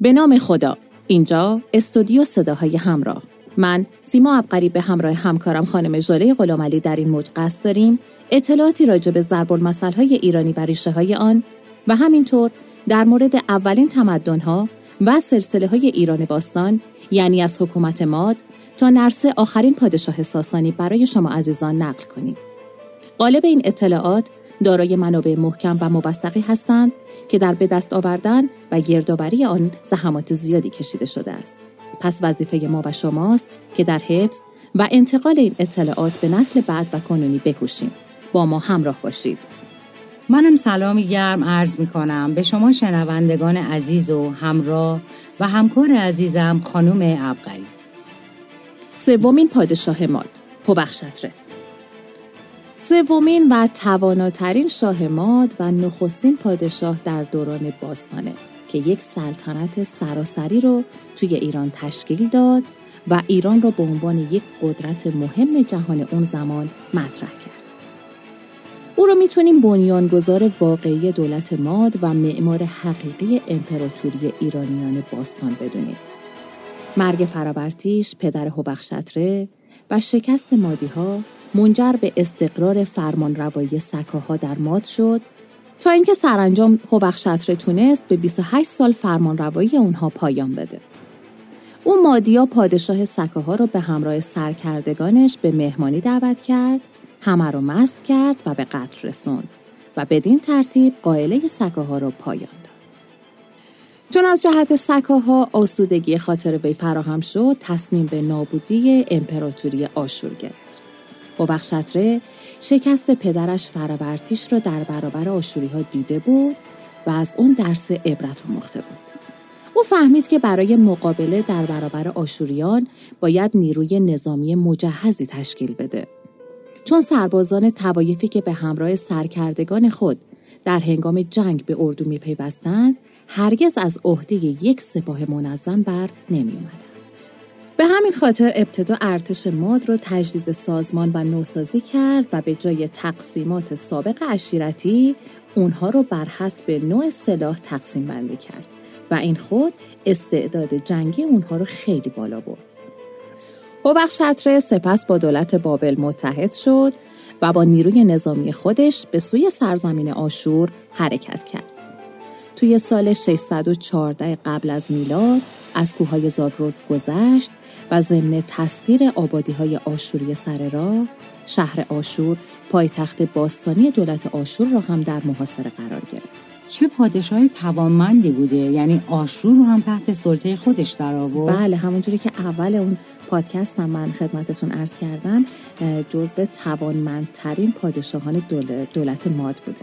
به نام خدا اینجا استودیو صداهای همراه من سیما ابقری به همراه همکارم خانم ژاله غلامعلی در این موج قصد داریم اطلاعاتی راجع به ضرب های ایرانی و ریشه های آن و همینطور در مورد اولین تمدنها و سلسله های ایران باستان یعنی از حکومت ماد تا نرسه آخرین پادشاه ساسانی برای شما عزیزان نقل کنیم. قالب این اطلاعات دارای منابع محکم و موثقی هستند که در به دست آوردن و گردآوری آن زحمات زیادی کشیده شده است. پس وظیفه ما و شماست که در حفظ و انتقال این اطلاعات به نسل بعد و کنونی بکوشیم. با ما همراه باشید. منم سلامی گرم عرض می کنم به شما شنوندگان عزیز و همراه و همکار عزیزم خانم ابقری. سومین پادشاه ماد هوخشتره سومین و تواناترین شاه ماد و نخستین پادشاه در دوران باستانه که یک سلطنت سراسری رو توی ایران تشکیل داد و ایران را به عنوان یک قدرت مهم جهان اون زمان مطرح کرد. او رو می‌تونیم بنیانگذار واقعی دولت ماد و معمار حقیقی امپراتوری ایرانیان باستان بدونیم. مرگ فرابرتیش پدر هوخشتره و شکست مادی ها منجر به استقرار فرمان روایی سکاها در ماد شد تا اینکه سرانجام هوخشتره تونست به 28 سال فرمان روایی اونها پایان بده. او مادیا پادشاه سکاها را به همراه سرکردگانش به مهمانی دعوت کرد، همه را مست کرد و به قتل رسوند و بدین ترتیب قائله سکاها را پایان داد. چون از جهت سکاها آسودگی خاطر وی فراهم شد، تصمیم به نابودی امپراتوری آشور گرفت. هوخشتره شکست پدرش فرابرتیش را در برابر آشوری ها دیده بود و از اون درس عبرت مخته بود. او فهمید که برای مقابله در برابر آشوریان باید نیروی نظامی مجهزی تشکیل بده. چون سربازان توایفی که به همراه سرکردگان خود در هنگام جنگ به اردو می پیوستند هرگز از عهده یک سپاه منظم بر نمی اومدن. به همین خاطر ابتدا ارتش ماد را تجدید سازمان و نوسازی کرد و به جای تقسیمات سابق اشیرتی اونها رو بر حسب نوع سلاح تقسیم بندی کرد و این خود استعداد جنگی اونها رو خیلی بالا برد. هوخشتره سپس با دولت بابل متحد شد و با نیروی نظامی خودش به سوی سرزمین آشور حرکت کرد. توی سال 614 قبل از میلاد از کوههای زاگرس گذشت و ضمن تسخیر آبادی های آشوری سر راه شهر آشور پایتخت باستانی دولت آشور را هم در محاصره قرار گرفت. چه پادشاه توانمندی بوده؟ یعنی آشور رو هم تحت سلطه خودش در آورد؟ بله همونجوری که اول اون پادکست هم من خدمتتون عرض کردم جزو توانمندترین پادشاهان دولت ماد بوده.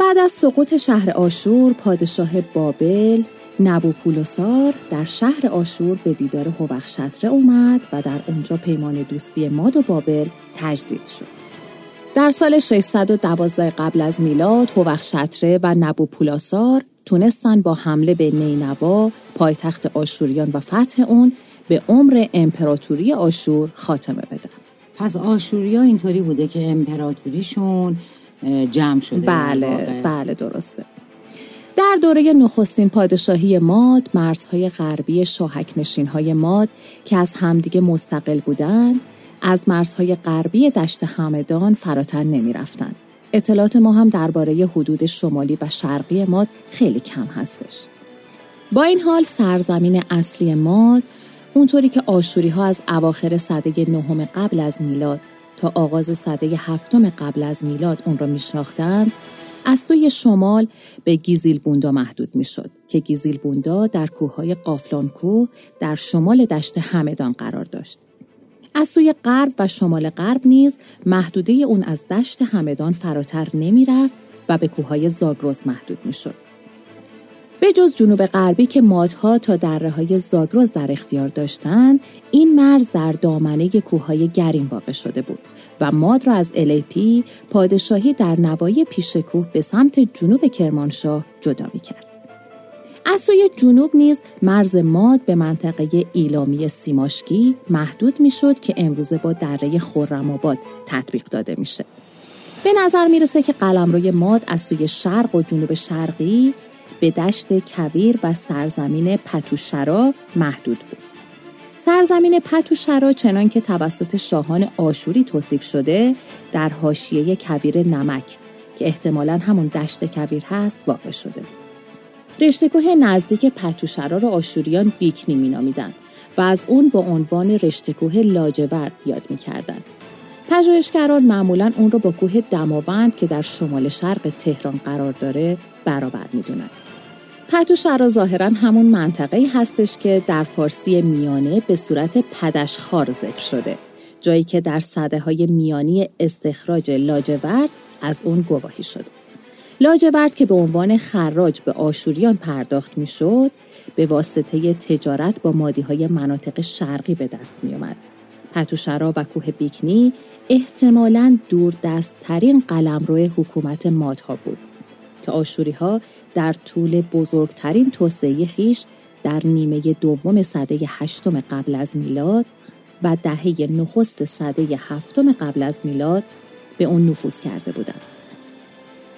بعد از سقوط شهر آشور پادشاه بابل نبوپولوسار در شهر آشور به دیدار هوخشتره اومد و در اونجا پیمان دوستی ماد و بابل تجدید شد. در سال 612 قبل از میلاد هوخشتره و نبوپولاسار تونستن با حمله به نینوا پایتخت آشوریان و فتح اون به عمر امپراتوری آشور خاتمه بدن. پس آشوریا اینطوری بوده که امپراتوریشون جمع شده بله بله درسته در دوره نخستین پادشاهی ماد مرزهای غربی شاهک های ماد که از همدیگه مستقل بودند از مرزهای غربی دشت همدان فراتر نمی رفتن. اطلاعات ما هم درباره حدود شمالی و شرقی ماد خیلی کم هستش. با این حال سرزمین اصلی ماد اونطوری که آشوری ها از اواخر صده نهم قبل از میلاد تا آغاز صده هفتم قبل از میلاد اون را میشناختند از سوی شمال به گیزیل بوندا محدود می شد که گیزیل بوندا در کوههای قافلان کوه در شمال دشت همدان قرار داشت. از سوی غرب و شمال غرب نیز محدوده اون از دشت همدان فراتر نمی رفت و به کوههای زاگرس محدود می شد. به جز جنوب غربی که مادها تا دره های زاگرز در اختیار داشتند این مرز در دامنه کوههای گرین واقع شده بود و ماد را از الیپی پادشاهی در نوایی پیش کوه به سمت جنوب کرمانشاه جدا می کرد. از سوی جنوب نیز مرز ماد به منطقه ایلامی سیماشکی محدود می شد که امروزه با دره خرم‌آباد تطبیق داده میشه. به نظر می‌رسه که قلمروی ماد از سوی شرق و جنوب شرقی به دشت کویر و سرزمین پتوشرا محدود بود. سرزمین پتوشرا چنان که توسط شاهان آشوری توصیف شده در حاشیه کویر نمک که احتمالا همون دشت کویر هست واقع شده. رشتهکوه نزدیک پتوشرا را آشوریان بیکنی مینامیدند و از اون با عنوان رشتهکوه لاجورد یاد می‌کردند. پژوهشگران معمولا اون رو با کوه دماوند که در شمال شرق تهران قرار داره برابر می‌دونند. پتوشرا ظاهرا همون منطقه هستش که در فارسی میانه به صورت پدشخار ذکر شده. جایی که در صده های میانی استخراج لاجورد از اون گواهی شده لاجورد که به عنوان خراج به آشوریان پرداخت می‌شد به واسطه تجارت با مادی های مناطق شرقی به دست می اومد. پتوشرا و کوه بیکنی احتمالاً دستترین قلمرو حکومت مادها بود. که آشوری ها در طول بزرگترین توسعه خیش در نیمه دوم سده هشتم قبل از میلاد و دهه نخست سده هفتم قبل از میلاد به اون نفوذ کرده بودند.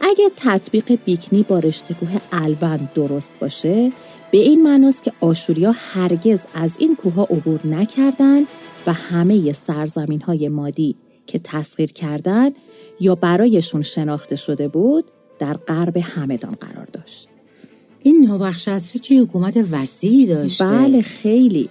اگه تطبیق بیکنی با رشته الوند درست باشه به این معناست که آشوریا هرگز از این کوه عبور نکردند و همه سرزمین های مادی که تسخیر کردند یا برایشون شناخته شده بود در غرب همدان قرار داشت. این نوبخشتری چه حکومت وسیعی داشته؟ بله خیلی.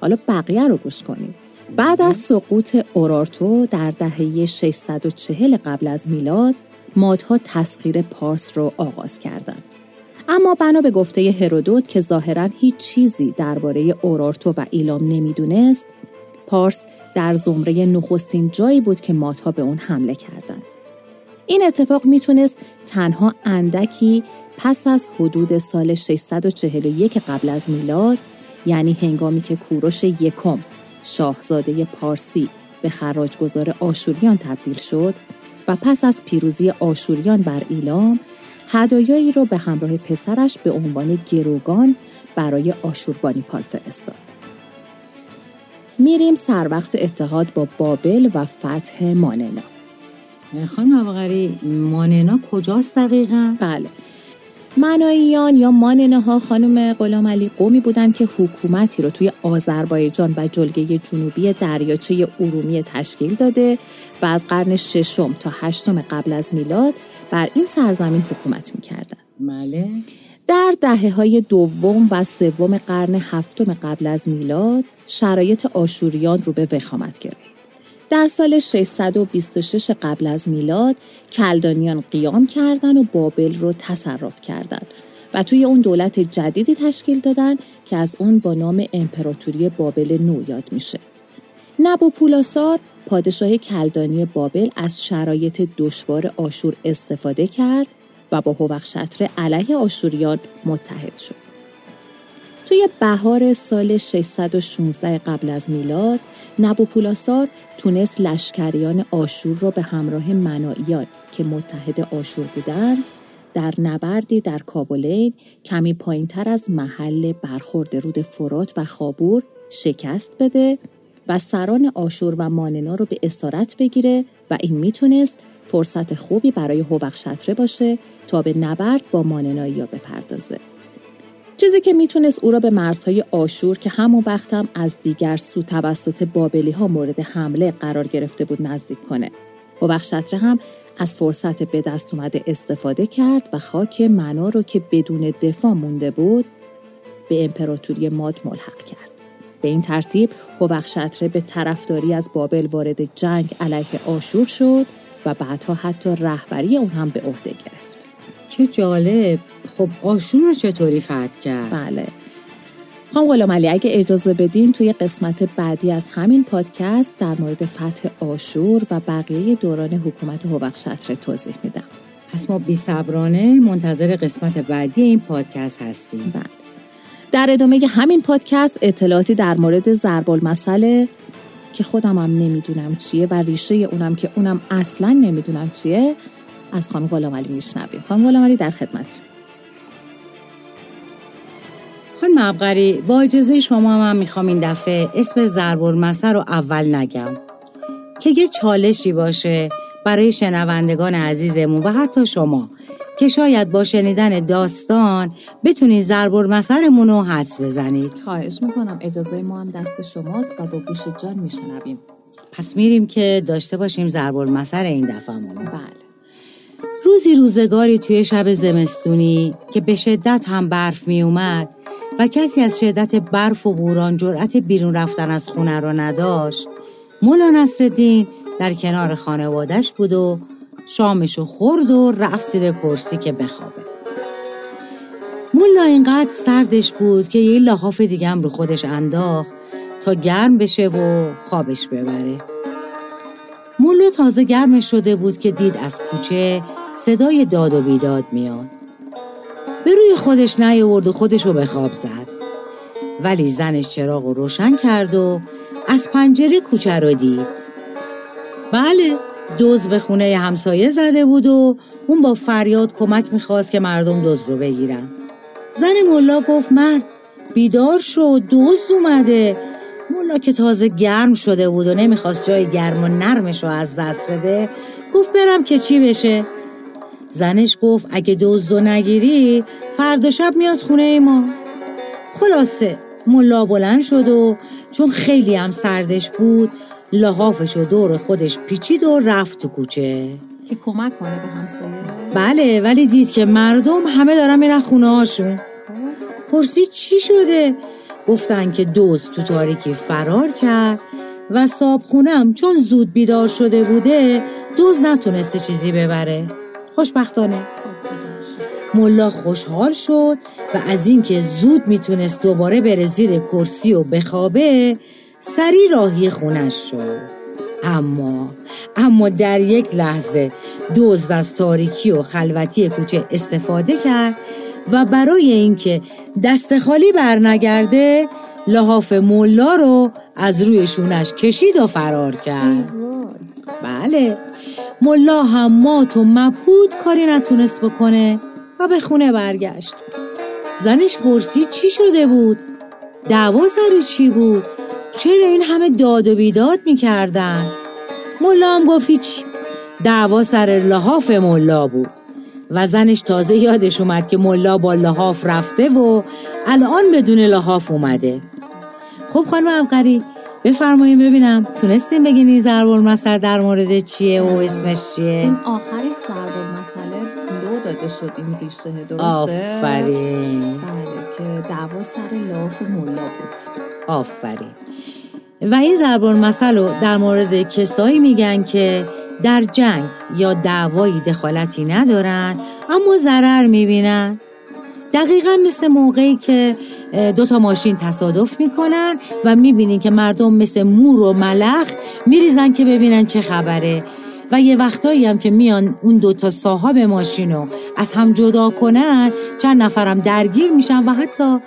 حالا بقیه رو گوش کنیم. بعد از سقوط اورارتو در دهه 640 قبل از میلاد مادها تسخیر پارس رو آغاز کردند. اما بنا به گفته هرودوت که ظاهرا هیچ چیزی درباره اورارتو و ایلام نمی‌دونست پارس در زمره نخستین جایی بود که مادها به اون حمله کردند. این اتفاق می‌تونست تنها اندکی پس از حدود سال 641 قبل از میلاد یعنی هنگامی که کوروش یکم شاهزاده پارسی به خراجگذار آشوریان تبدیل شد و پس از پیروزی آشوریان بر ایلام هدایایی را به همراه پسرش به عنوان گروگان برای آشوربانیپال فرستاد. میریم سر وقت اتحاد با بابل و فتح ماننا. خانم ابغری ماننا کجاست دقیقا؟ بله مناییان یا ماننه ها خانم غلام علی قومی بودند که حکومتی رو توی آذربایجان و جلگه جنوبی دریاچه ارومیه تشکیل داده و از قرن ششم تا هشتم قبل از میلاد بر این سرزمین حکومت می‌کردن. بله. در دهه های دوم و سوم قرن هفتم قبل از میلاد شرایط آشوریان رو به وخامت گرفت. در سال 626 قبل از میلاد کلدانیان قیام کردند و بابل رو تصرف کردند و توی اون دولت جدیدی تشکیل دادن که از اون با نام امپراتوری بابل نو یاد میشه. نبوپولاسار پادشاه کلدانی بابل از شرایط دشوار آشور استفاده کرد و با هوخشتر علیه آشوریان متحد شد. توی بهار سال 616 قبل از میلاد نبوپولاسار تونست لشکریان آشور را به همراه منائیان که متحد آشور بودند در نبردی در کابلین کمی تر از محل برخورد رود فرات و خابور شکست بده و سران آشور و ماننا رو به اسارت بگیره و این می‌تونست فرصت خوبی برای هوخشتره باشه تا به نبرد با ماننایی بپردازه. چیزی که می‌تونست او را به مرزهای آشور که همون وقت هم از دیگر سو توسط بابلی ها مورد حمله قرار گرفته بود نزدیک کنه. هوخشتره هم از فرصت به دست اومده استفاده کرد و خاک معنا رو که بدون دفاع مونده بود به امپراتوری ماد ملحق کرد. به این ترتیب هوخشتره به طرفداری از بابل وارد جنگ علیه آشور شد و بعدها حتی رهبری اون هم به عهده گرفت. چه جالب. خب آشور رو چطوری فتح کرد؟ بله. خانم غلام علی اگه اجازه بدین توی قسمت بعدی از همین پادکست در مورد فتح آشور و بقیه دوران حکومت هوخشتر توضیح میدم. پس ما بی صبرانه منتظر قسمت بعدی این پادکست هستیم. بله. در ادامه همین پادکست اطلاعاتی در مورد ضرب المثل که خودم هم نمی‌دونم چیه و ریشه اونم که اونم اصلا نمی‌دونم چیه از خانم غلام علی میشنویم. خانم غلام علی در خدمت خانم ابقری با اجازه شما من می‌خوام این دفعه اسم ضرب المثل رو اول نگم. که یه چالشی باشه برای شنوندگان عزیزمون و حتی شما که شاید با شنیدن داستان بتونید ضرب المثلمون رو حدس بزنید. خواهش می‌کنم. اجازه ما هم دست شماست و با گوش جان میشنویم. پس میریم که داشته باشیم ضرب المثل این دفعهمون بله. روزی روزگاری توی شب زمستونی که به شدت هم برف می اومد و کسی از شدت برف و بوران جرأت بیرون رفتن از خونه رو نداشت مولا نصرالدین در کنار خانوادش بود و شامشو خورد و رفت زیر کرسی که بخوابه. مولا اینقدر سردش بود که یه لحاف دیگه هم رو خودش انداخت تا گرم بشه و خوابش ببره. مولا تازه گرمش شده بود که دید از کوچه صدای داد و بیداد میاد. به روی خودش نیاورد و خودش رو به خواب زد. ولی زنش چراغ رو روشن کرد و از پنجره کوچه رو دید. بله دوز به خونه همسایه زده بود و اون با فریاد کمک می‌خواست که مردم دوز رو بگیرن. زن ملا گفت مرد بیدار شو دوز اومده. ملا که تازه گرم شده بود و نمی‌خواست جای گرم و نرمش رو از دست بده گفت برم که چی بشه؟ زنش گفت اگه دزدو نگیری فردا شب میاد خونه ما. خلاصه ملا بلند شد و چون خیلی هم سردش بود لحافش و دور خودش پیچید و رفت تو کوچه. که کمک کنه به همسایه. بله ولی دید که مردم همه دارن میرن خونه هاشون. پرسید چی شده؟ گفتن که دوز تو تاریکی فرار کرد و صاحب خونم چون زود بیدار شده بوده دوز نتونسته چیزی ببره. خوشبختانه. ملا خوشحال شد و از اینکه زود می‌تونست دوباره بره زیر کرسی و بخوابه سری راهی خونش شد. اما اما در یک لحظه دزد از تاریکی و خلوتی کوچه استفاده کرد و برای اینکه دست خالی برنگرده لحاف ملا رو از روی شونش کشید و فرار کرد. بله. ملا هم مات و مبهود کاری نتونست بکنه و به خونه برگشت. زنش پرسید چی شده بود؟ دعوا سر چی بود؟ چرا این همه داد و بیداد می‌کردن؟ ملا هم گفت هیچ. دعوا سر لحاف ملا بود. و زنش تازه یادش اومد که ملا با لحاف رفته و الان بدون لحاف اومده. خب خانم عبقری بفرمایید ببینم. تونستیم بگین ضرب المثل در مورد چیه و اسمش چیه؟ آخرش ضرب المثل لو داده شد این ریشه درسته؟ آفرین. بله که دعوا سر لاف مولا بود. آفرین. و این ضرب المثل رو در مورد کسایی میگن که در جنگ یا دعوایی دخالتی ندارن اما ضرر می‌بینن. دقیقا مثل موقعی که دو تا ماشین تصادف می‌کنن و می‌بینین که مردم مثل مور و ملخ میریزن که ببینن چه خبره. و یه وقتایی هم که میان اون دوتا صاحب ماشین رو از هم جدا کنن چند نفرم درگیر میشن و حتی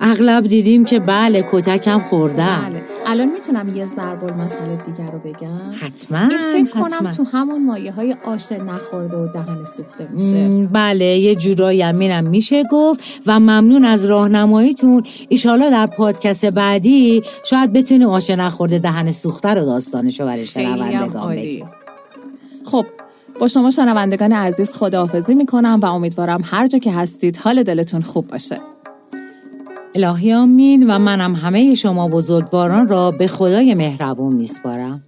اغلب دیدیم که بله کتک هم خوردن بله. الان می‌تونم یه ضرب المثل دیگر رو بگم؟ حتما این فکر حتما. کنم تو همون مایه های آش نخورده و دهن سوخته میشه. بله یه جورایی هم اینم میشه گفت و ممنون از راهنماییتون. ایشالا در پادکست بعدی شاید بتونیم آش نخورده دهن سوخته رو داستانشو برای شنوندگان. بگیم. خب با شما شنوندگان عزیز خداحافظی می‌کنم و امیدوارم هر جا که هستید حال دلتون خوب باشه. الهی آمین و منم همه شما بزرگواران را به خدای مهربون میسپارم.